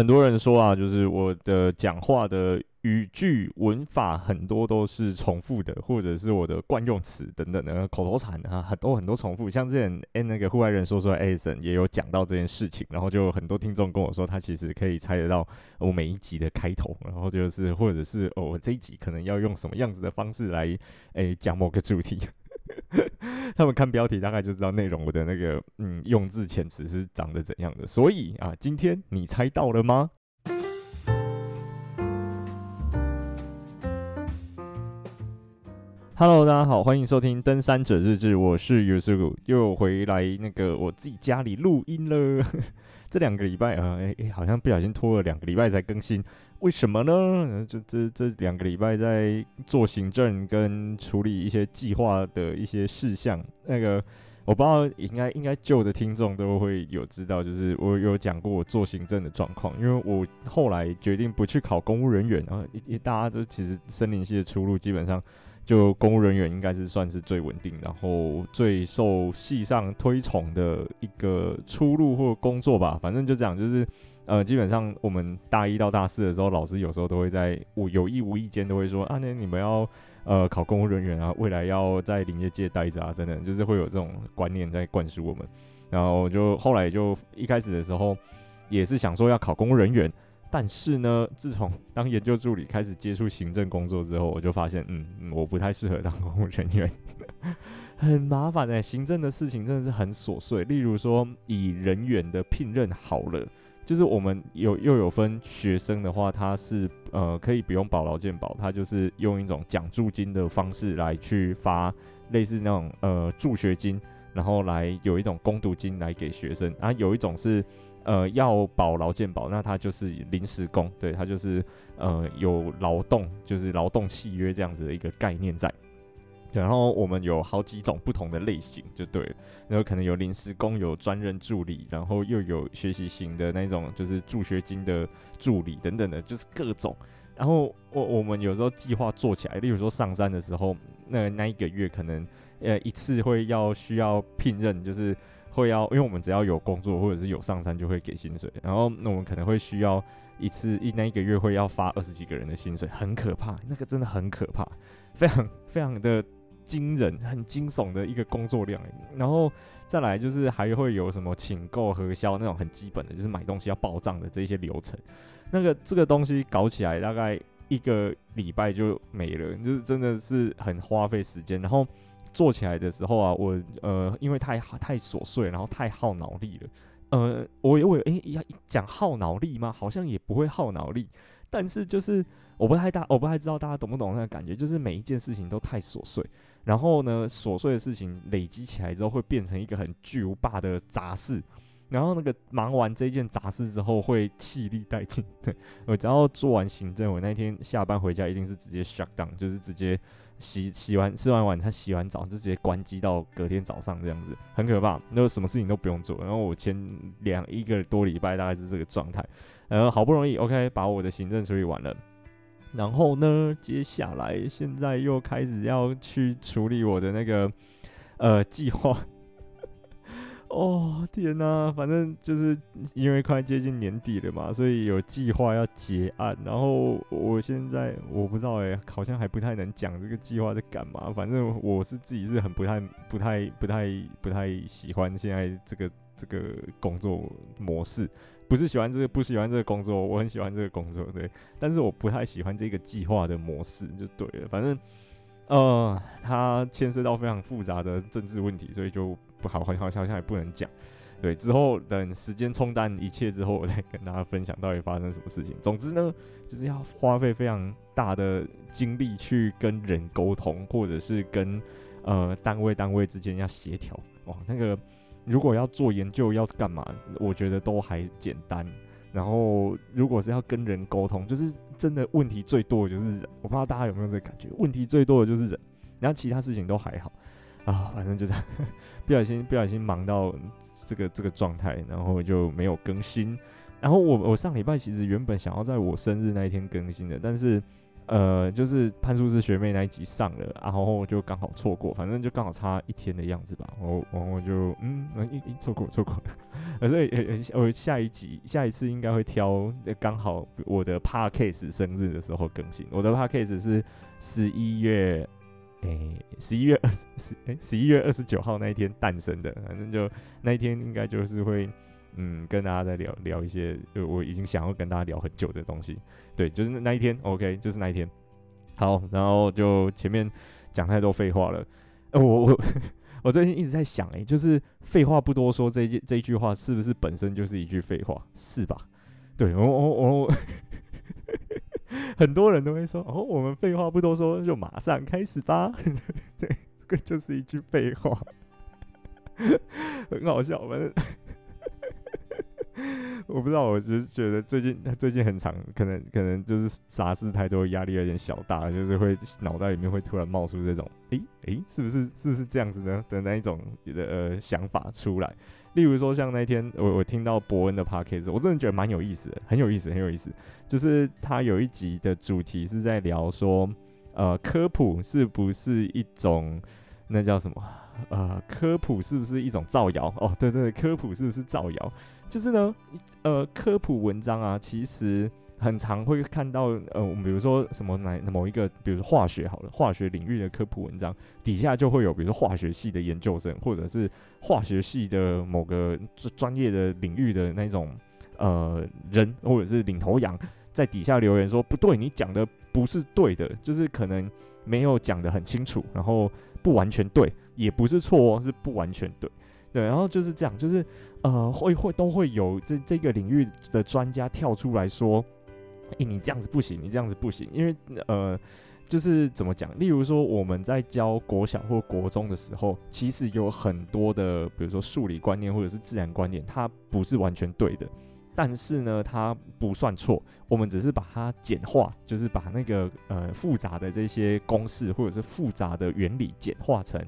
很多人说啊，就是我的讲话的语句文法很多都是重复的，或者是我的惯用词等等的口头禅啊，很多很多重复。像之前诶、那个户外人说说艾森也有讲到这件事情，然后就很多听众跟我说，他其实可以猜得到我每一集的开头，然后就是或者是哦，我这一集可能要用什么样子的方式来诶讲、某个主题。他们看标题大概就知道内容，我的那个嗯用字遣词是长得怎样的。所以啊，今天你猜到了吗？Hello，大家好，欢迎收听《登山者日志》，我是 Yusuku，又回来那个我自己家里录音了。这两个礼拜啊，哎、哎，好像不小心拖了两个礼拜才更新，为什么呢？就这这两个礼拜在做行政跟处理一些计划的一些事项。那个我不知道，应该应该旧的听众都会有知道，就是我有讲过我做行政的状况，因为我后来决定不去考公务人员，然后一大家都其实森林系的出路基本上。就公务人员应该是算是最稳定，然后最受系上推崇的一个出路或工作吧。反正就这样，就是呃，基本上我们大一到大四的时候，老师有时候都会在无有意无意间都会说啊，那你们要呃考公务人员啊，未来要在林业界待着啊，等等，就是会有这种观念在灌输我们。然后就后来就一开始的时候也是想说要考公务人员。但是呢，自从当研究助理开始接触行政工作之后，我就发现，嗯，我不太适合当公务人员，很麻烦哎。行政的事情真的是很琐碎，例如说，以人员的聘任好了，就是我们有又有分学生的话，他是呃可以不用保劳健保，他就是用一种奖助金的方式来去发类似那种呃助学金，然后来有一种工读金来给学生，啊，有一种是。呃，要保劳健保，那他就是临时工，对，他就是呃有劳动，就是劳动契约这样子的一个概念在。然后我们有好几种不同的类型，就对了，然后可能有临时工，有专任助理，然后又有学习型的那种，就是助学金的助理等等的，就是各种。然后我我们有时候计划做起来，例如说上山的时候，那那一个月可能呃一次会要需要聘任，就是。会要，因为我们只要有工作或者是有上山就会给薪水，然后那我们可能会需要一次一那一个月会要发二十几个人的薪水，很可怕，那个真的很可怕，非常非常的惊人，很惊悚的一个工作量。然后再来就是还会有什么请购核销那种很基本的，就是买东西要报账的这些流程，那个这个东西搞起来大概一个礼拜就没了，就是真的是很花费时间，然后。做起来的时候啊，我呃，因为太太琐碎，然后太耗脑力了。呃，我我诶，要讲耗脑力吗？好像也不会耗脑力，但是就是我不太大，我不太知道大家懂不懂那个感觉，就是每一件事情都太琐碎，然后呢，琐碎的事情累积起来之后，会变成一个很巨无霸的杂事，然后那个忙完这件杂事之后，会气力殆尽。对，我只要做完行政，我那天下班回家一定是直接 shut down，就是直接。洗洗完吃完晚餐，洗完澡就直接关机到隔天早上这样子，很可怕。那什么事情都不用做。然后我前两一个多礼拜大概是这个状态，然后好不容易 OK 把我的行政处理完了，然后呢，接下来现在又开始要去处理我的那个呃计划。哦天呐，反正就是因为快接近年底了嘛，所以有计划要结案。然后我现在我不知道哎、好像还不太能讲这个计划在干嘛。反正我是自己是很不太、不太、不太、不太喜欢现在这个这个工作模式。不是喜欢这个，不喜欢这个工作，我很喜欢这个工作，对。但是我不太喜欢这个计划的模式，就对了。反正。呃，它牵涉到非常复杂的政治问题，所以就不好，好像好像也不能讲。对，之后等时间冲淡一切之后，我再跟大家分享到底发生什么事情。总之呢，就是要花费非常大的精力去跟人沟通，或者是跟呃单位单位之间要协调。哇，那个如果要做研究要干嘛，我觉得都还简单。然后，如果是要跟人沟通，就是真的问题最多的就是人。我不知道大家有没有这个感觉，问题最多的就是人，然后其他事情都还好啊，反正就这样，不小心不小心忙到这个这个状态，然后就没有更新。然后我我上礼拜其实原本想要在我生日那一天更新的，但是呃，就是潘素是学妹那一集上了，然后就刚好错过，反正就刚好差一天的样子吧。然后，然后就嗯，一一错过错过了。所以呃，我下一集下一次应该会挑刚好我的 Podcast 生日的时候更新。我的 Podcast 是十一月。诶，十一月二十十诶，十一月二十九号那一天诞生的，反正就那一天应该就是会，嗯，跟大家再聊聊一些，就我已经想要跟大家聊很久的东西。对，就是那一天，OK，就是那一天。好，然后就前面讲太多废话了。呃，我我 我最近一直在想，诶，就是废话不多说这一这一句话是不是本身就是一句废话？是吧？对，我我我。我 很多人都会说：“哦，我们废话不多说，就马上开始吧。”对，这个就是一句废话，很好笑。反正 我不知道，我就是觉得最近最近很长，可能可能就是杂事太多，压力有点小大，就是会脑袋里面会突然冒出这种“诶、欸、诶、是不是是不是这样子呢？”的那一种的呃想法出来。例如说，像那天我我听到伯恩的 podcast，我真的觉得蛮有意思的，很有意思，很有意思。就是他有一集的主题是在聊说，呃，科普是不是一种那叫什么？呃，科普是不是一种造谣？哦，对对，科普是不是造谣？就是呢，呃，科普文章啊，其实。很常会看到，呃，我们比如说什么哪某一个，比如说化学好了，化学领域的科普文章底下就会有，比如说化学系的研究生，或者是化学系的某个专业的领域的那种呃人，或者是领头羊，在底下留言说不对，你讲的不是对的，就是可能没有讲的很清楚，然后不完全对，也不是错哦，是不完全对，对，然后就是这样，就是呃会会都会有这这个领域的专家跳出来说。诶、你这样子不行，你这样子不行，因为呃，就是怎么讲？例如说，我们在教国小或国中的时候，其实有很多的，比如说数理观念或者是自然观念，它不是完全对的，但是呢，它不算错。我们只是把它简化，就是把那个呃复杂的这些公式或者是复杂的原理简化成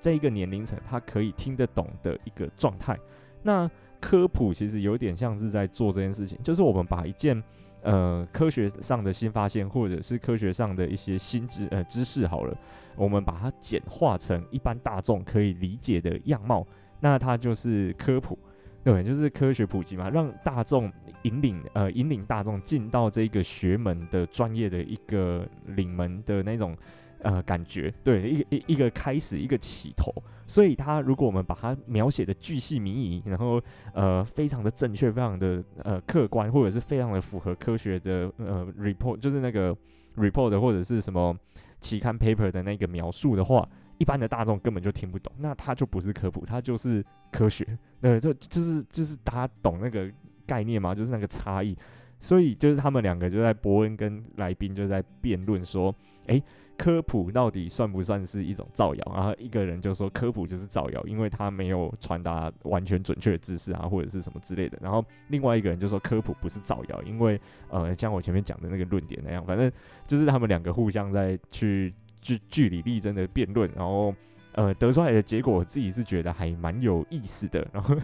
这一个年龄层他可以听得懂的一个状态。那科普其实有点像是在做这件事情，就是我们把一件。呃，科学上的新发现，或者是科学上的一些新知呃知识，好了，我们把它简化成一般大众可以理解的样貌，那它就是科普，对，就是科学普及嘛，让大众引领呃引领大众进到这个学门的专业的一个领门的那种。呃，感觉对，一一一个开始，一个起头，所以他如果我们把它描写的巨细靡遗，然后呃，非常的正确，非常的呃客观，或者是非常的符合科学的呃 report，就是那个 report 或者是什么期刊 paper 的那个描述的话，一般的大众根本就听不懂，那它就不是科普，它就是科学，对，就就是就是大家懂那个概念吗？就是那个差异，所以就是他们两个就在伯恩跟来宾就在辩论说，诶。科普到底算不算是一种造谣？然后一个人就说科普就是造谣，因为他没有传达完全准确的知识啊，或者是什么之类的。然后另外一个人就说科普不是造谣，因为呃，像我前面讲的那个论点那样，反正就是他们两个互相在去据据理力争的辩论，然后。呃，得出来的结果，我自己是觉得还蛮有意思的。然后，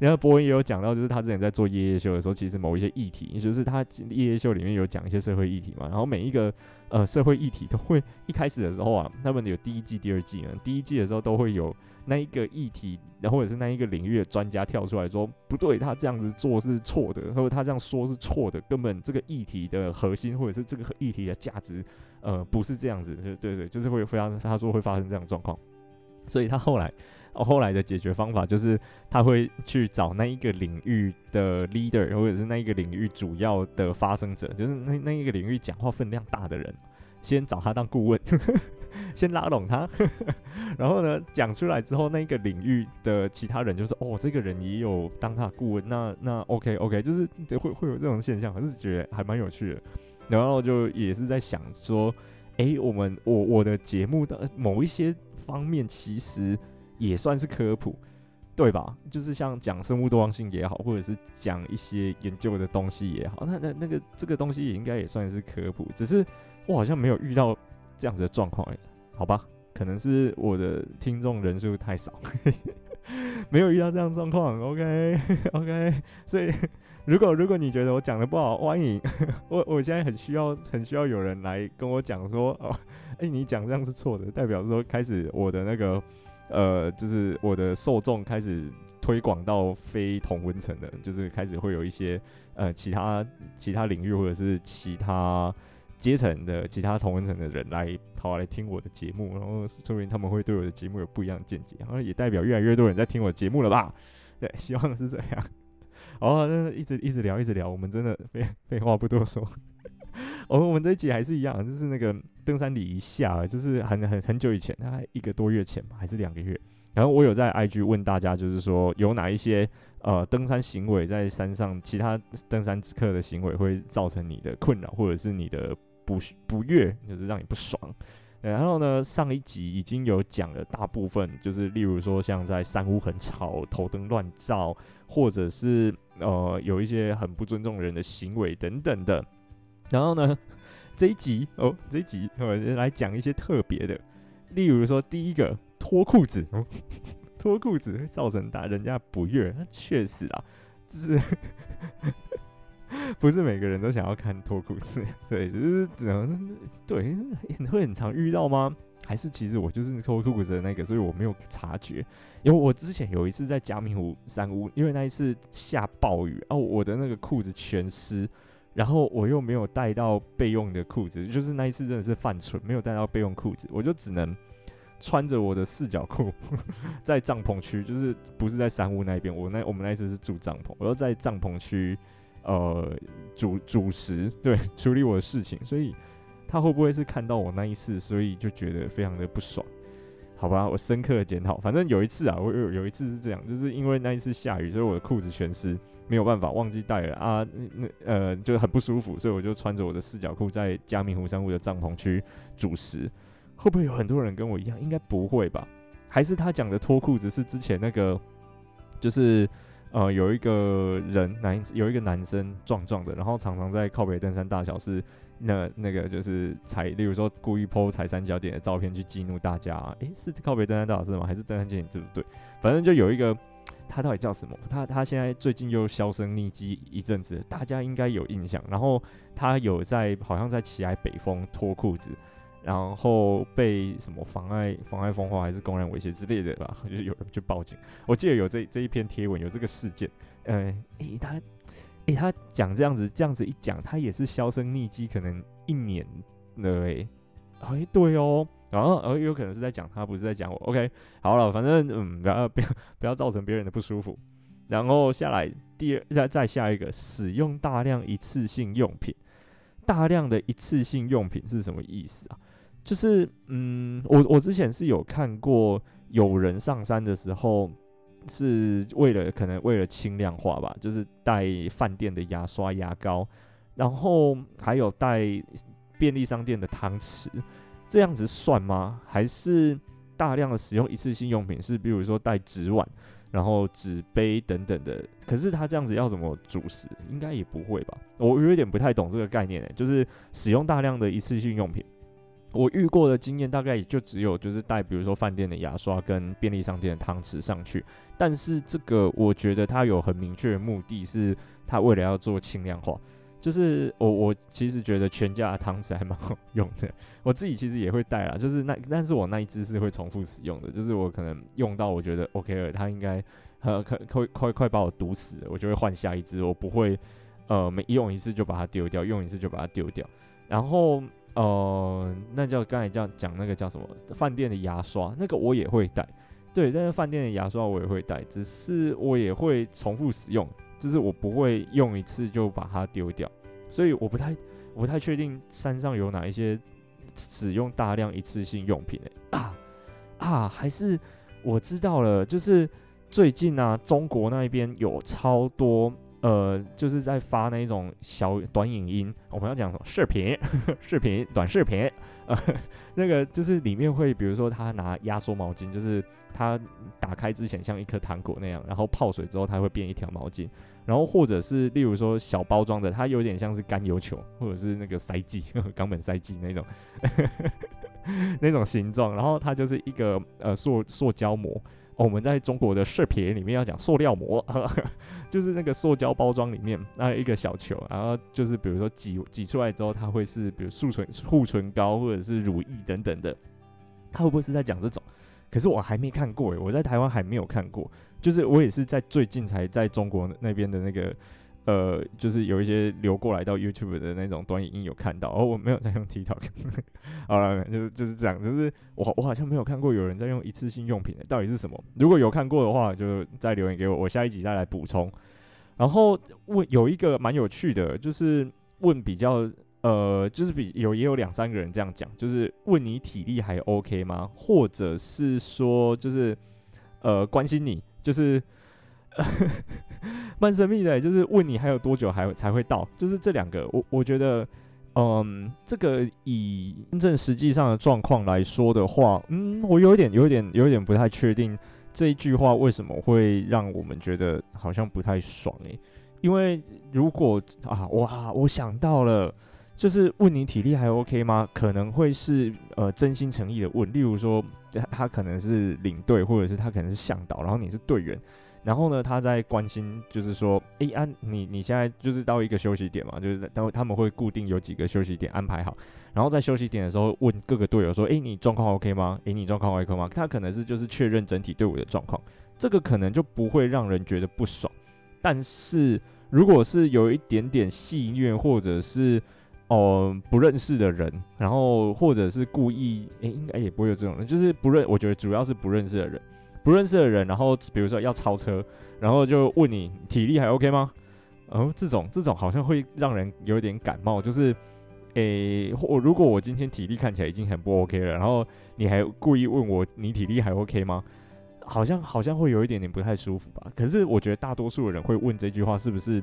然后博文也有讲到，就是他之前在做夜夜秀的时候，其实某一些议题，也就是他夜夜秀里面有讲一些社会议题嘛。然后每一个呃社会议题都会一开始的时候啊，他们有第一季、第二季呢。第一季的时候都会有那一个议题，然后或者是那一个领域的专家跳出来说，不对，他这样子做是错的，或者他这样说是错的，根本这个议题的核心或者是这个议题的价值，呃，不是这样子。对对对，就是会非常他说会发生这样的状况。所以他后来，哦，后来的解决方法就是他会去找那一个领域的 leader，或者是那一个领域主要的发声者，就是那那一个领域讲话分量大的人，先找他当顾问，先拉拢他，然后呢讲出来之后，那一个领域的其他人就说，哦，这个人也有当他顾问，那那 OK OK，就是会会有这种现象，还是觉得还蛮有趣的。然后就也是在想说，哎，我们我我的节目的某一些。方面其实也算是科普，对吧？就是像讲生物多样性也好，或者是讲一些研究的东西也好，那那那个这个东西也应该也算是科普。只是我好像没有遇到这样子的状况，好吧？可能是我的听众人数太少，没有遇到这样状况。OK OK，所以如果如果你觉得我讲的不好，欢迎 我我现在很需要很需要有人来跟我讲说哦，哎、你讲这样是错的，代表说开始我的那个呃，就是我的受众开始推广到非同温层的，就是开始会有一些呃其他其他领域或者是其他阶层的其他同温层的人来跑来听我的节目，然后说明他们会对我的节目有不一样的见解，然后也代表越来越多人在听我节目了吧？对，希望是这样。哦，那一直一直聊，一直聊，我们真的废废话不多说。我们我们这一集还是一样，就是那个登山礼仪下，就是很很很久以前，大概一个多月前吧，还是两个月。然后我有在 IG 问大家，就是说有哪一些呃登山行为在山上，其他登山客的行为会造成你的困扰，或者是你的不不悦，就是让你不爽。然后呢，上一集已经有讲了大部分，就是例如说像在山屋很吵、头灯乱照，或者是呃有一些很不尊重人的行为等等的。然后呢，这一集哦，这一集我来讲一些特别的，例如说第一个脱裤子，脱、裤子会造成大人家不悦，那确实啊，就是。不是每个人都想要看脱裤子，对，就是只能对，会很常遇到吗？还是其实我就是脱裤子的那个，所以我没有察觉。因为我之前有一次在嘉明湖山屋，因为那一次下暴雨哦，我的那个裤子全湿，然后我又没有带到备用的裤子，就是那一次真的是犯蠢，没有带到备用裤子，我就只能穿着我的四角裤 在帐篷区，就是不是在山屋那边，我那我们那一次是住帐篷，我要在帐篷区。呃，主主持对处理我的事情，所以他会不会是看到我那一次，所以就觉得非常的不爽？好吧，我深刻的检讨。反正有一次啊，我有有一次是这样，就是因为那一次下雨，所以我的裤子全湿，没有办法忘记带了啊，那呃就很不舒服，所以我就穿着我的四角裤在嘉明湖山屋的帐篷区主持。会不会有很多人跟我一样？应该不会吧？还是他讲的脱裤子是之前那个，就是。呃，有一个人男，有一个男生壮壮的，然后常常在靠北登山大小事，那那个就是踩，例如说故意 po 踩三角点的照片去激怒大家。诶，是靠北登山大小事吗？还是登山健行对不对？反正就有一个，他到底叫什么？他他现在最近又销声匿迹一阵子，大家应该有印象。然后他有在，好像在奇莱北风脱裤子。然后被什么妨碍妨碍风化还是公然猥亵之类的吧，就有人去报警。我记得有这这一篇贴文有这个事件。呃，诶，他诶，他讲这样子这样子一讲，他也是销声匿迹，可能一年了诶。哎，对哦，然后呃有可能是在讲他，不是在讲我。OK，好了，反正嗯，不要不要不要造成别人的不舒服。然后下来第二再再下一个，使用大量一次性用品。大量的一次性用品是什么意思啊？就是，嗯，我我之前是有看过有人上山的时候，是为了可能为了轻量化吧，就是带饭店的牙刷、牙膏，然后还有带便利商店的汤匙，这样子算吗？还是大量的使用一次性用品是，比如说带纸碗，然后纸杯等等的？可是他这样子要怎么煮食？应该也不会吧？我有点不太懂这个概念欸，就是使用大量的一次性用品。我遇过的经验大概也就只有就是带，比如说饭店的牙刷跟便利商店的汤匙上去，但是这个我觉得它有很明确的目的是，它为了要做轻量化。就是我我其实觉得全家的汤匙还蛮好用的，我自己其实也会带啦，就是那但是我那一只是会重复使用的，就是我可能用到我觉得 OK 了，它应该呃快快快快把我毒死，我就会换下一支，我不会呃每用一次就把它丢掉，用一次就把它丢掉，然后。哦、那叫刚才叫讲那个叫什么饭店的牙刷，那个我也会带。对，但是饭店的牙刷我也会带，只是我也会重复使用，就是我不会用一次就把它丢掉。所以我不太我不太确定山上有哪一些使用大量一次性用品诶、欸。啊啊，还是我知道了，就是最近啊，中国那边有超多。呃，就是在发那种小短影音，我们要讲视频、视频、短视频，呃，那个就是里面会，比如说他拿压缩毛巾，就是他打开之前像一颗糖果那样，然后泡水之后它会变一条毛巾，然后或者是例如说小包装的，它有点像是甘油球，或者是那个塞剂、冈本塞剂那种 那种形状，然后它就是一个呃塑塑胶膜。我们在中国的视频里面要讲塑料膜，就是那个塑胶包装里面那一个小球，然后就是比如说挤挤出来之后，它会是比如塑唇护唇膏或者是乳液等等的，他会不会是在讲这种？可是我还没看过诶，我在台湾还没有看过，就是我也是在最近才在中国那边的那个，呃，就是有一些流过来到 YouTube 的那种短影音有看到，哦，我没有在用 TikTok，好了，就是就是这样，就是我我好像没有看过有人在用一次性用品的，到底是什么？如果有看过的话，就再留言给我，我下一集再来补充。然后问有一个蛮有趣的，就是问比较。呃，就是比有也有两三个人这样讲，就是问你体力还 OK 吗？或者是说，就是呃关心你，就是 蛮神秘的，就是问你还有多久还才会到？就是这两个，我我觉得，嗯，这个以真正实际上的状况来说的话，嗯，我有一点有一点有一点不太确定这一句话为什么会让我们觉得好像不太爽诶、因为如果啊，哇，我想到了。就是问你体力还 OK 吗？可能会是呃真心诚意的问，例如说，他可能是领队，或者是他可能是向导，然后你是队员，然后呢他在关心，就是说，哎、欸、啊你你现在就是到一个休息点嘛，就是他他们会固定有几个休息点安排好，然后在休息点的时候问各个队友说，哎、你状况 OK 吗？哎、你状况 OK 吗？他可能是就是确认整体队伍的状况，这个可能就不会让人觉得不爽，但是如果是有一点点戏谑或者是哦，不认识的人，然后或者是故意，哎，应该也不会有这种人，就是不认，我觉得主要是不认识的人，不认识的人，然后比如说要超车，然后就问你体力还 OK 吗？哦，这种这种好像会让人有点感冒，就是，诶，我如果我今天体力看起来已经很不 OK 了，然后你还故意问我你体力还 OK 吗？好像好像会有一点点不太舒服吧。可是我觉得大多数的人会问这句话，是不是？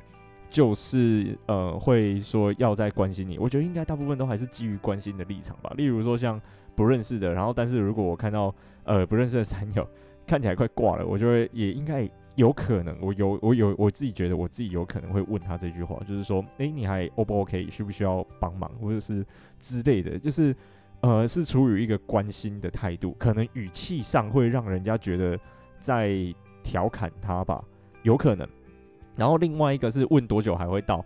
就是呃，会说要在关心你，我觉得应该大部分都还是基于关心的立场吧。例如说像不认识的，然后但是如果我看到呃不认识的山友看起来快挂了，我就会也应该有可能，我有我有我自己觉得我自己有可能会问他这句话，就是说，诶，你还 O 不 OK？需不需要帮忙，或者是之类的，就是呃是出于一个关心的态度，可能语气上会让人家觉得在调侃他吧，有可能。然后另外一个是问多久还会到，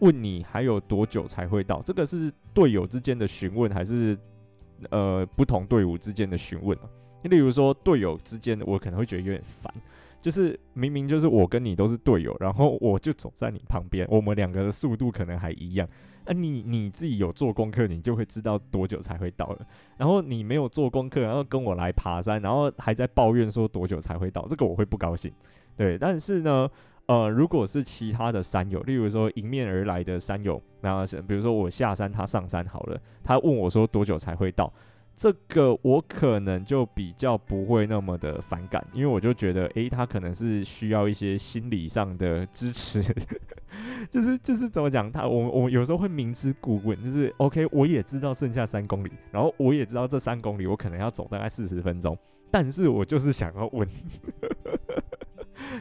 问你还有多久才会到，这个是队友之间的询问，还是呃不同队伍之间的询问啊？例如说队友之间，我可能会觉得有点烦，就是明明就是我跟你都是队友，然后我就走在你旁边，我们两个的速度可能还一样，啊你你自己有做功课，你就会知道多久才会到了，然后你没有做功课，然后跟我来爬山，然后还在抱怨说多久才会到，这个我会不高兴，对，但是呢。呃，如果是其他的山友，例如说迎面而来的山友，那比如说我下山，他上山好了，他问我说多久才会到，这个我可能就比较不会那么的反感，因为我就觉得，诶，他可能是需要一些心理上的支持，就是就是怎么讲，他我我有时候会明知故问，就是 OK，我也知道剩下三公里，然后我也知道这三公里我可能要走大概四十分钟，但是我就是想要问。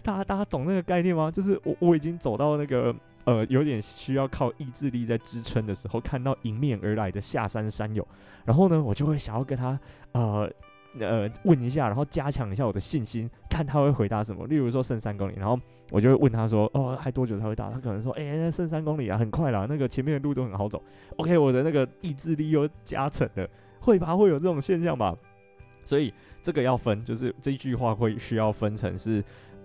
大家大家懂那个概念吗？就是我我已经走到那个呃有点需要靠意志力在支撑的时候，看到迎面而来的下山山友，然后呢，我就会想要跟他呃呃问一下，然后加强一下我的信心，看他会回答什么。例如说剩三公里，然后我就会问他说：“哦，还多久才会到？”他可能说：“哎、剩三公里啊，很快啦，那个前面的路都很好走。”OK，我的那个意志力又加成了，会吧？会有这种现象吧？所以这个要分，就是这句话会需要分成是。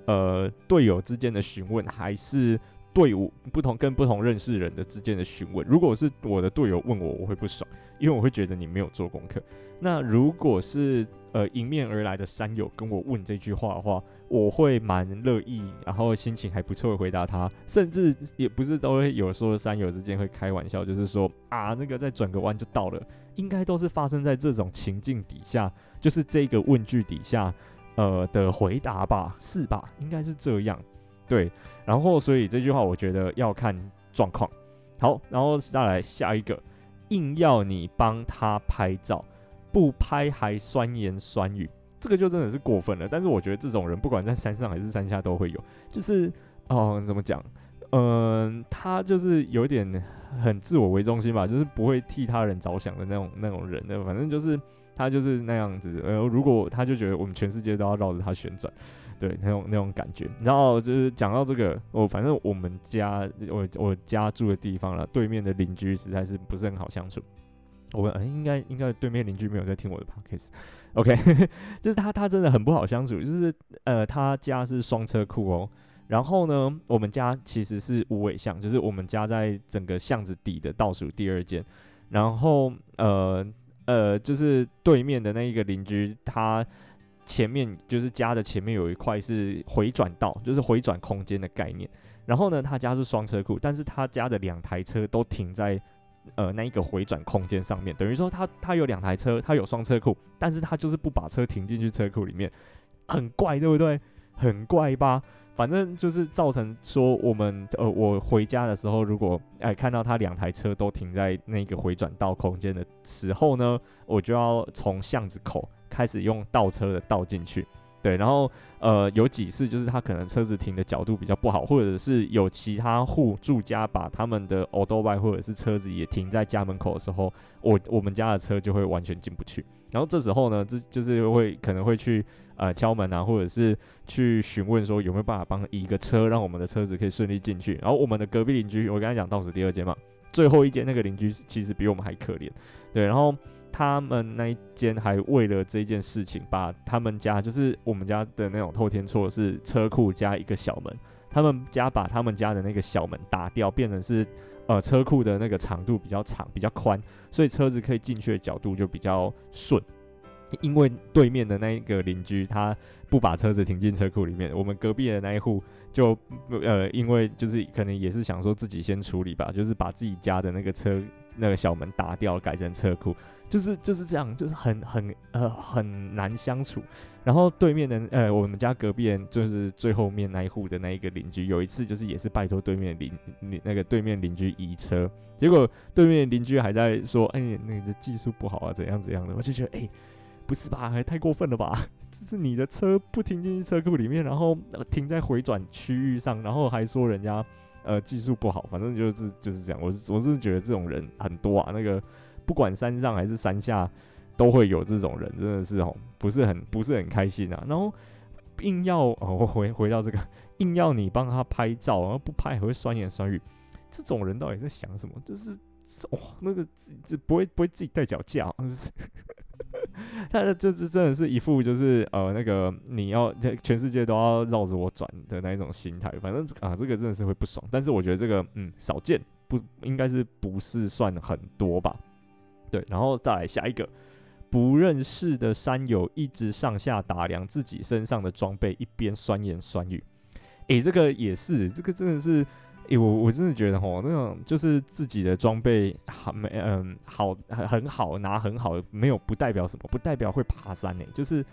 呃，队友之间的询问，还是队伍不同跟不同认识人的之间的询问。如果是我的队友问我，我会不爽，因为我会觉得你没有做功课。那如果是呃迎面而来的山友跟我问这句话的话，我会蛮乐意，然后心情还不错的回答他。甚至也不是都会有说山友之间会开玩笑，就是说啊，那个再转个弯就到了，应该都是发生在这种情境底下，就是这个问句底下。呃的回答吧，是吧？应该是这样，对。然后，所以这句话我觉得要看状况。好，然后再来下一个，硬要你帮他拍照，不拍还酸言酸语，这个就真的是过分了。但是我觉得这种人不管在山上还是山下都会有，就是哦，怎么讲？嗯、他就是有点很自我为中心吧，就是不会替他人着想的那种那种人呢。反正就是。他就是那样子。呃，如果他就觉得我们全世界都要绕着他旋转，对，那种那种感觉。然后就是讲到这个，我反正我们家我我家住的地方了，对面的邻居实在是不是很好相处。我们、欸、应该应该对面邻居没有在听我的 podcast，OK，就是他他真的很不好相处，就是呃他家是双车库哦。然后呢，我们家其实是无尾巷，就是我们家在整个巷子底的倒数第二间。然后，呃呃，就是对面的那一个邻居，他前面就是家的前面有一块是回转道，就是回转空间的概念。然后呢，他家是双车库，但是他家的两台车都停在呃那一个回转空间上面，等于说他他有两台车，他有双车库，但是他就是不把车停进去车库里面，很怪，对不对？很怪吧？反正就是造成说，我们呃，我回家的时候，如果哎看到他两台车都停在那个回转道空间的时候呢，我就要从巷子口开始用倒车的倒进去。对，然后呃有几次就是他可能车子停的角度比较不好，或者是有其他户住家把他们的欧兜拜或者是车子也停在家门口的时候，我我们家的车就会完全进不去。然后这时候呢，这就是会可能会去。呃，敲门啊，或者是去询问说有没有办法帮移个车，让我们的车子可以顺利进去。然后我们的隔壁邻居，我刚才讲倒数第二间嘛，最后一间那个邻居其实比我们还可怜，对。然后他们那一间还为了这件事情，把他们家就是我们家的那种透天厝是车库加一个小门，他们家把他们家的那个小门打掉，变成是呃车库的那个长度比较长、比较宽，所以车子可以进去的角度就比较顺。因为对面的那一个邻居他不把车子停进车库里面，我们隔壁的那一户就呃，因为就是可能也是想说自己先处理吧，就是把自己家的那个车那个小门打掉，改成车库，就是就是这样，就是很很呃很难相处。然后对面的呃，我们家隔壁人就是最后面那一户的那一个邻居，有一次就是也是拜托对面邻那个对面邻居移车，结果对面邻居还在说，哎，那个技术不好啊，怎样怎样的，我就觉得哎。不是吧，还太过分了吧？这是你的车不停进去车库里面，然后停在回转区域上，然后还说人家呃技术不好，反正就是就是这样。我是我是觉得这种人很多啊，那个不管山上还是山下都会有这种人，真的是哦，不是很不是很开心啊。然后硬要哦，我回回到这个，硬要你帮他拍照，然后不拍还会酸言酸语，这种人到底在想什么？就是哇，那个这不会不会自己带脚架，他的就是真的是一副就是呃那个你要全世界都要绕着我转的那一种心态，反正啊这个真的是会不爽。但是我觉得这个嗯少见，不应该是不是算很多吧？对，然后再来下一个，不认识的山友一直上下打量自己身上的装备，一边酸言酸语。诶，这个也是，这个真的是。诶、我我真的觉得吼，那种就是自己的装备好没嗯好很很好拿很好，没有不代表什么，不代表会爬山呢、就是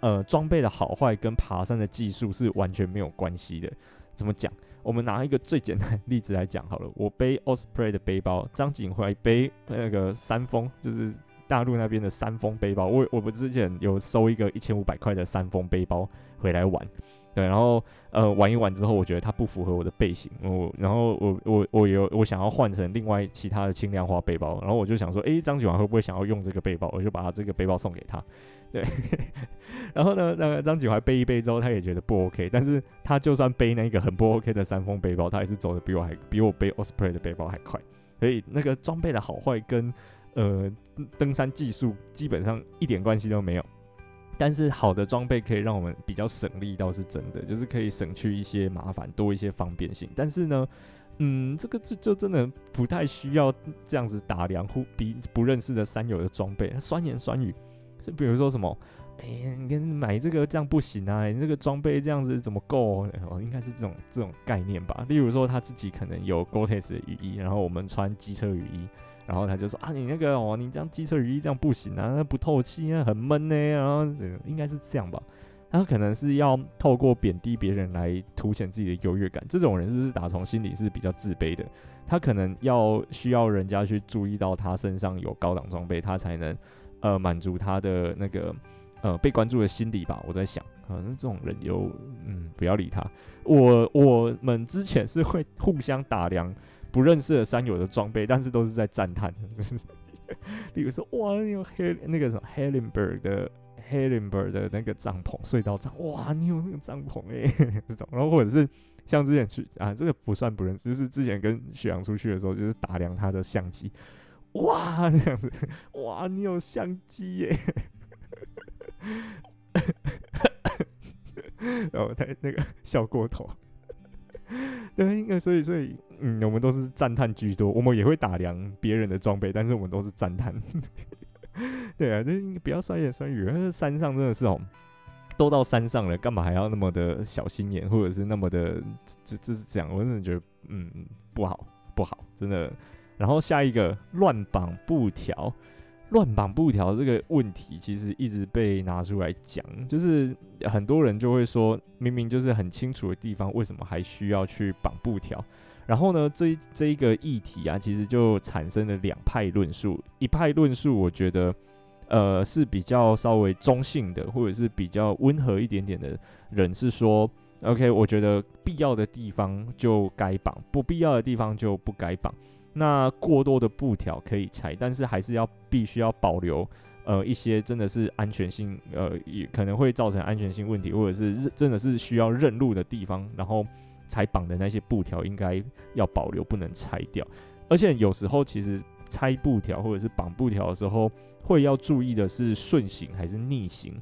呃装备的好坏跟爬山的技术是完全没有关系的。怎么讲？我们拿一个最简单的例子来讲好了。我背 Osprey 的背包，张景怀背那个山峰，就是大陆那边的山峰背包。我我们之前有收一个一千五百块的山峰背包回来玩。对，然后呃玩一玩之后，我觉得它不符合我的背型，我然后我我我有我想要换成另外其他的轻量化背包，然后我就想说，诶，张景华会不会想要用这个背包？我就把他这个背包送给他。对，然后呢，那个张景怀背一背之后，他也觉得不 OK，但是他就算背那个很不 OK 的山峰背包，他还是走的比我还比我背 Osprey 的背包还快。所以那个装备的好坏跟呃登山技术基本上一点关系都没有。但是好的装备可以让我们比较省力，倒是真的，就是可以省去一些麻烦，多一些方便性。但是呢，嗯，这个就就真的不太需要这样子打量互比不认识的山友的装备，酸言酸语。就比如说什么，哎、欸，你跟买这个这样不行啊，你这个装备这样子怎么够？哦，应该是这种这种概念吧。例如说他自己可能有 Gortex 的雨衣，然后我们穿机车雨衣。然后他就说啊，你那个哦，你这样机车雨衣这样不行啊，那不透气啊，很闷呢。然后应该是这样吧，他可能是要透过贬低别人来凸显自己的优越感。这种人是不是打从心里是比较自卑的？他可能要需要人家去注意到他身上有高档装备，他才能呃满足他的那个呃被关注的心理吧。我在想，可能这种人有嗯，不要理他。我我们之前是会互相打量。不认识的山友的装备，但是都是在赞叹，例如说，哇，你有黑那个什么 Helenberg 的 Helenberg 的那个帐篷隧道帐，哇，你有那个帐篷哎、这种，然后或者是像之前去啊，这个不算不认识，就是之前跟许阳出去的时候，就是打量他的相机，哇，这样子，哇，你有相机耶、然后他那个笑过头。对，应该所以所以，嗯，我们都是赞叹居多。我们也会打量别人的装备，但是我们都是赞叹。对啊，就是不要酸言酸语。山上真的是哦，都到山上了，干嘛还要那么的小心眼，或者是那么的，这这是这样？我真的觉得，嗯，不好不好，真的。然后下一个乱绑布条。乱绑布条这个问题，其实一直被拿出来讲，就是很多人就会说，明明就是很清楚的地方，为什么还需要去绑布条？然后呢，这这一个议题啊，其实就产生了两派论述。一派论述，我觉得，呃，是比较稍微中性的，或者是比较温和一点点的人是说，OK，我觉得必要的地方就该绑，不必要的地方就不该绑。那过多的布条可以拆，但是还是要必须要保留，呃，一些真的是安全性，呃，也可能会造成安全性问题，或者是真的是需要认路的地方，然后才绑的那些布条应该要保留，不能拆掉。而且有时候其实拆布条或者是绑布条的时候，会要注意的是顺行还是逆行。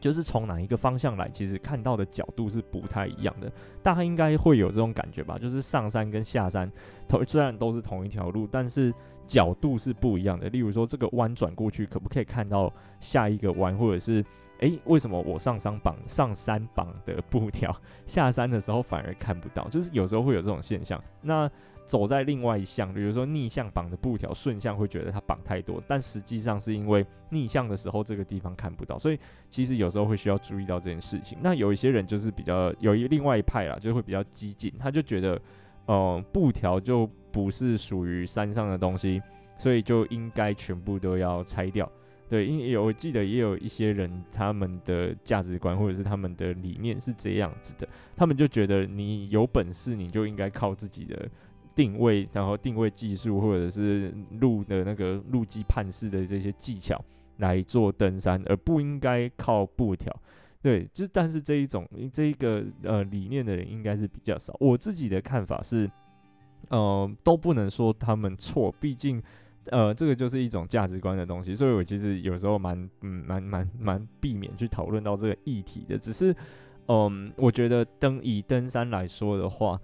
就是从哪一个方向来，其实看到的角度是不太一样的。大家应该会有这种感觉吧？就是上山跟下山，同虽然都是同一条路，但是角度是不一样的。例如说，这个弯转过去，可不可以看到下一个弯？或者是，诶、为什么我上山绑上山绑的布条，下山的时候反而看不到？就是有时候会有这种现象。那走在另外一项，比如说逆向绑的布条，顺向会觉得它绑太多，但实际上是因为逆向的时候这个地方看不到，所以其实有时候会需要注意到这件事情。那有一些人就是比较有一另外一派啦，就会比较激进，他就觉得，呃，布条就不是属于山上的东西，所以就应该全部都要拆掉。对，因为有我记得也有一些人，他们的价值观或者是他们的理念是这样子的，他们就觉得你有本事你就应该靠自己的。定位，然后定位技术，或者是路的那个路基判识的这些技巧来做登山，而不应该靠布条。对，就但是这一种这一个呃理念的人应该是比较少。我自己的看法是，呃，都不能说他们错，毕竟呃这个就是一种价值观的东西。所以我其实有时候蛮嗯蛮蛮蛮避免去讨论到这个议题的。只是嗯、我觉得登以登山来说的话。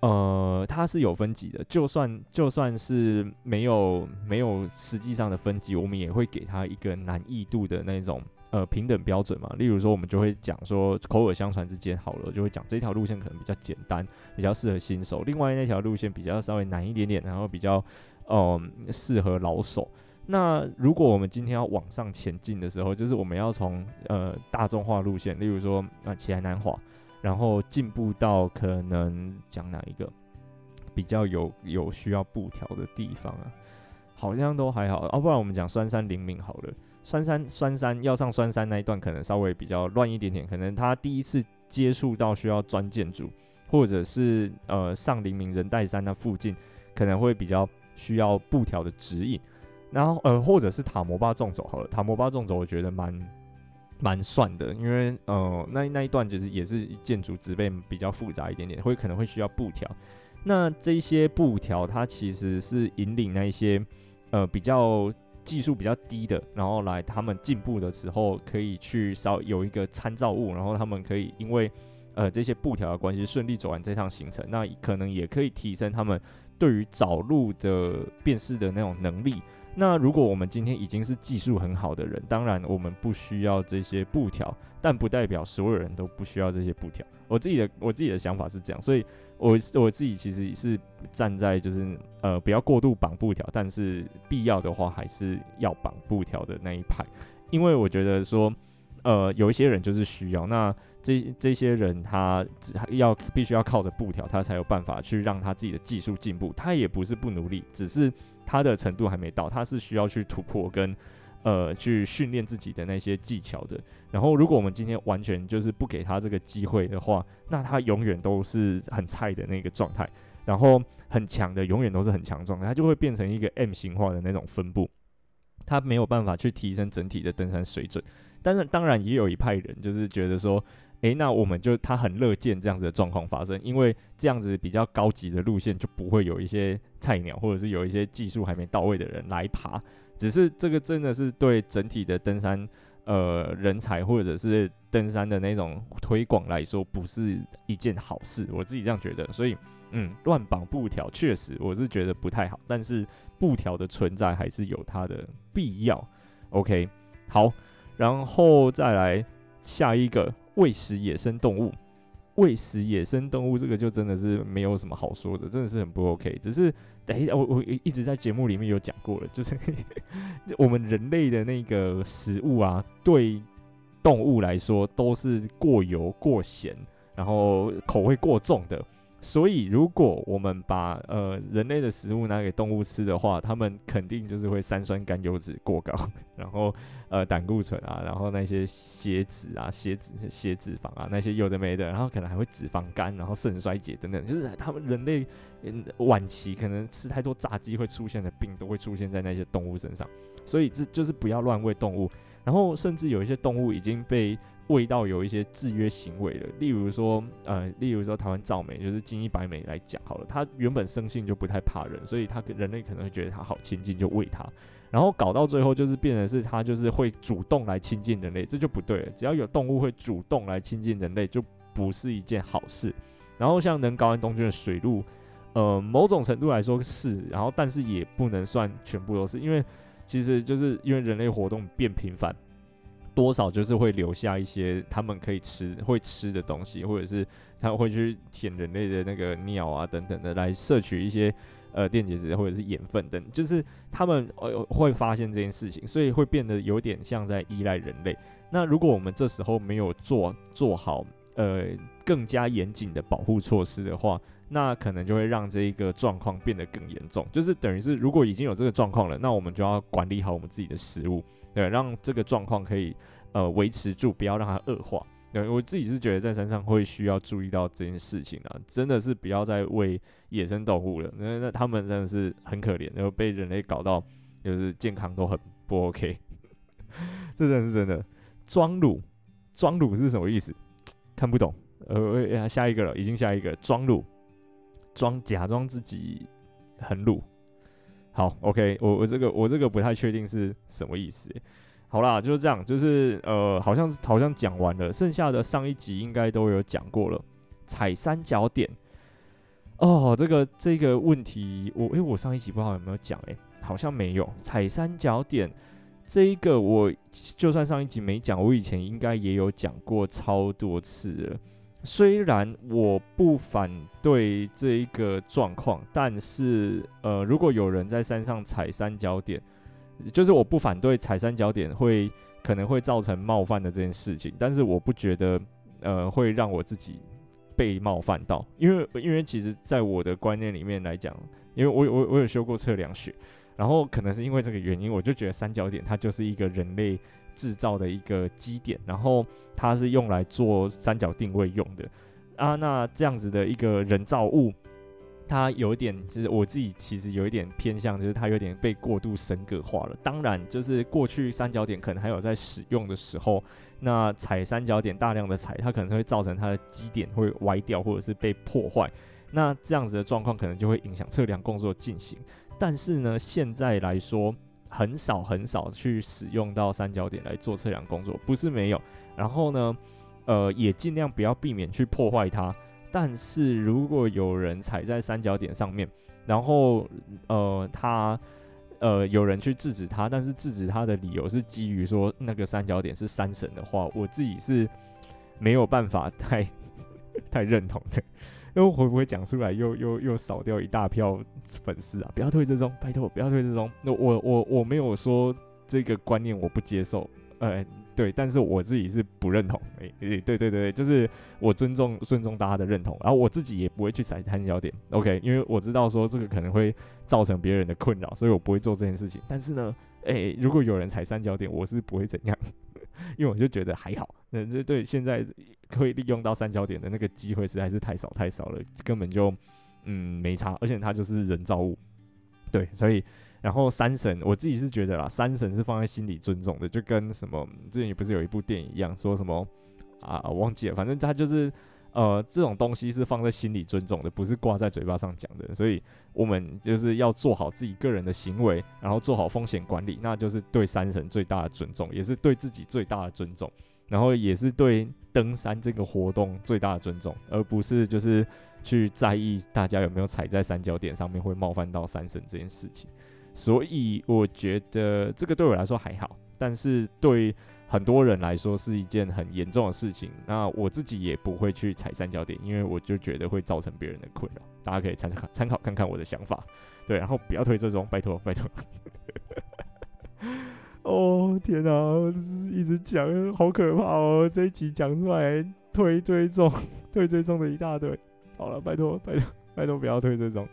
呃，它是有分级的，就算就算是没有没有实际上的分级，我们也会给它一个难易度的那种呃平等标准嘛。例如说，我们就会讲说口耳相传之间好了，就会讲这条路线可能比较简单，比较适合新手；另外那条路线比较稍微难一点点，然后比较呃适合老手。那如果我们今天要往上前进的时候，就是我们要从呃大众化路线，例如说啊奇莱南华。然后进步到可能讲哪一个比较有有需要布条的地方啊？好像都还好。哦，不然我们讲酸山灵明好了。酸山酸山要上酸山那一段可能稍微比较乱一点点，可能他第一次接触到需要钻建筑，或者是呃上灵明仁代山那附近可能会比较需要布条的指引。然后呃或者是塔摩巴纵走好了，塔摩巴纵走我觉得蛮。蛮算的，因为呃，那那一段就是也是建筑植被比较复杂一点点，会可能会需要布条。那这些布条它其实是引领那一些呃比较技术比较低的，然后来他们进步的时候可以去稍有一个参照物，然后他们可以因为呃这些布条的关系顺利走完这趟行程，那可能也可以提升他们对于找路的辨识的那种能力。那如果我们今天已经是技术很好的人，当然我们不需要这些布条，但不代表所有人都不需要这些布条。我自己的我自己的想法是这样，所以我我自己其实是站在就是呃不要过度绑布条，但是必要的话还是要绑布条的那一派，因为我觉得说呃有一些人就是需要，那这这些人他只要必须要靠着布条，他才有办法去让他自己的技术进步，他也不是不努力，只是。他的程度还没到，他是需要去突破跟呃去训练自己的那些技巧的。然后，如果我们今天完全就是不给他这个机会的话，那他永远都是很菜的那个状态。然后很强的永远都是很强壮的，他就会变成一个 M 型化的那种分布。它没有办法去提升整体的登山水准。但是当然也有一派人就是觉得说，诶，那我们就他很乐见这样子的状况发生，因为这样子比较高级的路线就不会有一些菜鸟或者是有一些技术还没到位的人来爬。只是这个真的是对整体的登山呃人才或者是登山的那种推广来说，不是一件好事。我自己这样觉得，所以嗯，乱绑布条确实我是觉得不太好。但是布条的存在还是有它的必要。OK，好。然后再来下一个喂食野生动物，喂食野生动物这个就真的是没有什么好说的，真的是很不 OK。只是，哎，我我一直在节目里面有讲过了，就是 我们人类的那个食物啊，对动物来说都是过油、过咸，然后口味过重的。所以，如果我们把呃人类的食物拿给动物吃的话，它们肯定就是会三酸甘油脂过高，然后呃胆固醇啊，然后那些血脂啊、血脂、血脂肪啊那些有的没的，然后可能还会脂肪肝，然后肾衰竭等等，就是他们人类晚期可能吃太多炸鸡会出现的病，都会出现在那些动物身上。所以这就是不要乱喂动物，然后甚至有一些动物已经被。味道有一些制约行为的，例如说，呃，例如说台湾造美就是金一白美来讲好了，它原本生性就不太怕人，所以它人类可能会觉得它好亲近，就喂它，然后搞到最后就是变成是它就是会主动来亲近人类，这就不对了。只要有动物会主动来亲近人类，就不是一件好事。然后像能高安东军的水路，呃，某种程度来说是，然后但是也不能算全部都是，因为其实就是因为人类活动变频繁。多少就是会留下一些他们可以吃会吃的东西，或者是他会去舔人类的那个尿啊等等的，来摄取一些呃电解质或者是盐分等，就是他们呃会发现这件事情，所以会变得有点像在依赖人类。那如果我们这时候没有做做好呃更加严谨的保护措施的话，那可能就会让这一个状况变得更严重。就是等于是如果已经有这个状况了，那我们就要管理好我们自己的食物。对，让这个状况可以呃维持住，不要让它恶化。对，我自己是觉得在山上会需要注意到这件事情啊，真的是不要再喂野生动物了。那那他们真的是很可怜，然后被人类搞到就是健康都很不 OK。这真的是真的。装乳，装乳是什么意思？看不懂。呃，下一个了，已经下一个。装乳，装假装自己很乳。好，OK，我我这个我这个不太确定是什么意思。好啦，就是这样，就是呃，好像好像讲完了，剩下的上一集应该都有讲过了。踩三角点，哦，这个这个问题，我诶、我上一集不知道有没有讲，诶，好像没有。踩三角点这一个，我就算上一集没讲，我以前应该也有讲过超多次了。虽然我不反对这一个状况，但是呃，如果有人在山上踩三角点，就是我不反对踩三角点会可能会造成冒犯的这件事情，但是我不觉得呃会让我自己被冒犯到，因为因为其实在我的观念里面来讲，因为我我我有修过测量学，然后可能是因为这个原因，我就觉得三角点它就是一个人类。制造的一个基点，然后它是用来做三角定位用的啊。那这样子的一个人造物，它有一点，就是我自己其实有一点偏向，就是它有点被过度神格化了。当然，就是过去三角点可能还有在使用的时候，那踩三角点大量的踩，它可能会造成它的基点会歪掉或者是被破坏。那这样子的状况可能就会影响测量工作进行。但是呢，现在来说。很少很少去使用到三角点来做测量工作，不是没有。然后呢，呃，也尽量不要避免去破坏它。但是如果有人踩在三角点上面，然后呃，他呃有人去制止他，但是制止他的理由是基于说那个三角点是山神的话，我自己是没有办法太 太认同的。因为会不会讲出来又又又少掉一大票粉丝啊？不要退这种，拜托不要退这种。那我我我没有说这个观念我不接受，呃，对，但是我自己是不认同。诶、欸，对对对，就是我尊重尊重大家的认同，然后我自己也不会去踩三角点，OK？因为我知道说这个可能会造成别人的困扰，所以我不会做这件事情。但是呢，诶、如果有人踩三角点，我是不会怎样，因为我就觉得还好。那这对现在。可以利用到三角点的那个机会实在是太少太少了，根本就嗯没差，而且它就是人造物。对，所以然后三神，我自己是觉得啦，三神是放在心里尊重的，就跟什么之前也不是有一部电影一样，说什么啊，忘记了，反正他就是。呃，这种东西是放在心里尊重的，不是挂在嘴巴上讲的。所以，我们就是要做好自己个人的行为，然后做好风险管理，那就是对山神最大的尊重，也是对自己最大的尊重，然后也是对登山这个活动最大的尊重，而不是就是去在意大家有没有踩在三角点上面会冒犯到山神这件事情。所以，我觉得这个对我来说还好，但是对。很多人来说是一件很严重的事情，那我自己也不会去踩三角点，因为我就觉得会造成别人的困扰。大家可以参考参考看看我的想法，对，然后不要推这种，拜托拜托。哦天哪，一直讲好可怕哦，这一集讲出来推追踪推追踪的一大堆。好了，拜托拜托拜托不要推这种。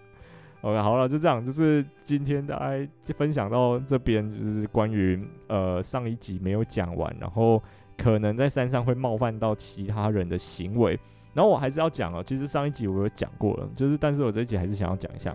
OK，好了，就这样，就是今天大概就分享到这边，就是关于呃上一集没有讲完，然后可能在山上会冒犯到其他人的行为，然后我还是要讲哦，其实上一集我有讲过了，就是但是我这一集还是想要讲一下，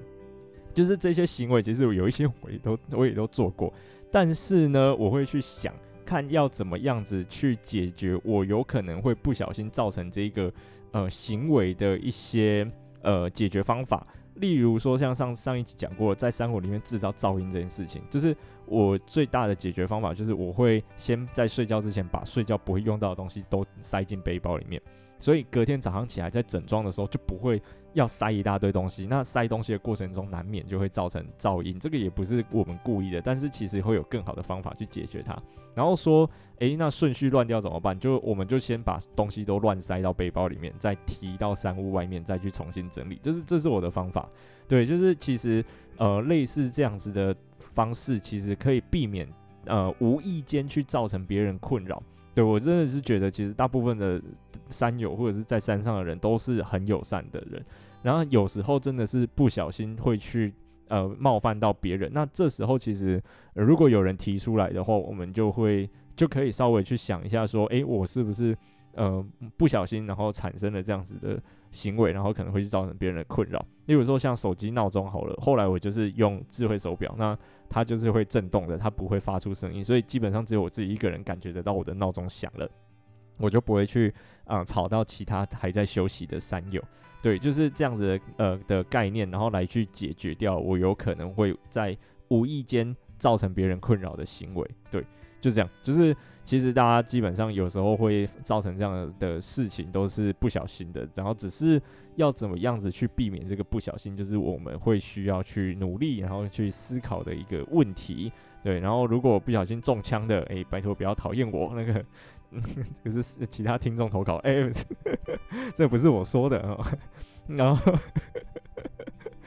就是这些行为其实有一些我也都我也都做过，但是呢，我会去想看要怎么样子去解决我有可能会不小心造成这个呃行为的一些呃解决方法。例如说，像上上一集讲过，在山火里面制造噪音这件事情，就是我最大的解决方法，就是我会先在睡觉之前把睡觉不会用到的东西都塞进背包里面。所以隔天早上起来在整装的时候就不会要塞一大堆东西，那塞东西的过程中难免就会造成噪音，这个也不是我们故意的，但是其实会有更好的方法去解决它。然后说，诶、那顺序乱掉怎么办？就我们就先把东西都乱塞到背包里面，再提到山屋外面，再去重新整理。就是这是我的方法，对，就是其实呃类似这样子的方式，其实可以避免呃无意间去造成别人困扰。我真的是觉得，其实大部分的山友或者是在山上的人都是很友善的人，然后有时候真的是不小心会去呃冒犯到别人，那这时候其实、如果有人提出来的话，我们就会就可以稍微去想一下，说，诶，我是不是呃不小心然后产生了这样子的行为，然后可能会去造成别人的困扰。例如说像手机闹钟好了，后来我就是用智慧手表，那。它就是会震动的，它不会发出声音，所以基本上只有我自己一个人感觉得到我的闹钟响了，我就不会去啊、吵到其他还在休息的山友。对，就是这样子呃的概念，然后来去解决掉我有可能会在无意间造成别人困扰的行为。对，就这样，就是其实大家基本上有时候会造成这样的事情都是不小心的，然后只是。要怎么样子去避免这个不小心，就是我们会需要去努力，然后去思考的一个问题。对，然后如果不小心中枪的，哎，拜托不要讨厌我，那个 这是其他听众投稿，哎，这不是我说的哦。然后。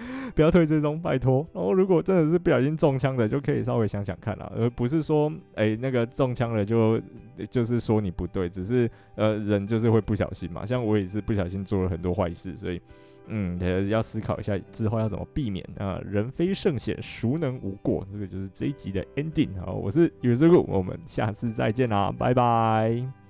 不要退这种，拜托。然后如果真的是不小心中枪的，就可以稍微想想看啦，而不是说，哎、那个中枪了就就是说你不对，只是呃人就是会不小心嘛。像我也是不小心做了很多坏事，所以嗯，要思考一下之后要怎么避免啊。人非圣贤，孰能无过？这个就是这一集的 ending。好，我是 U 师傅，我们下次再见啦，拜拜。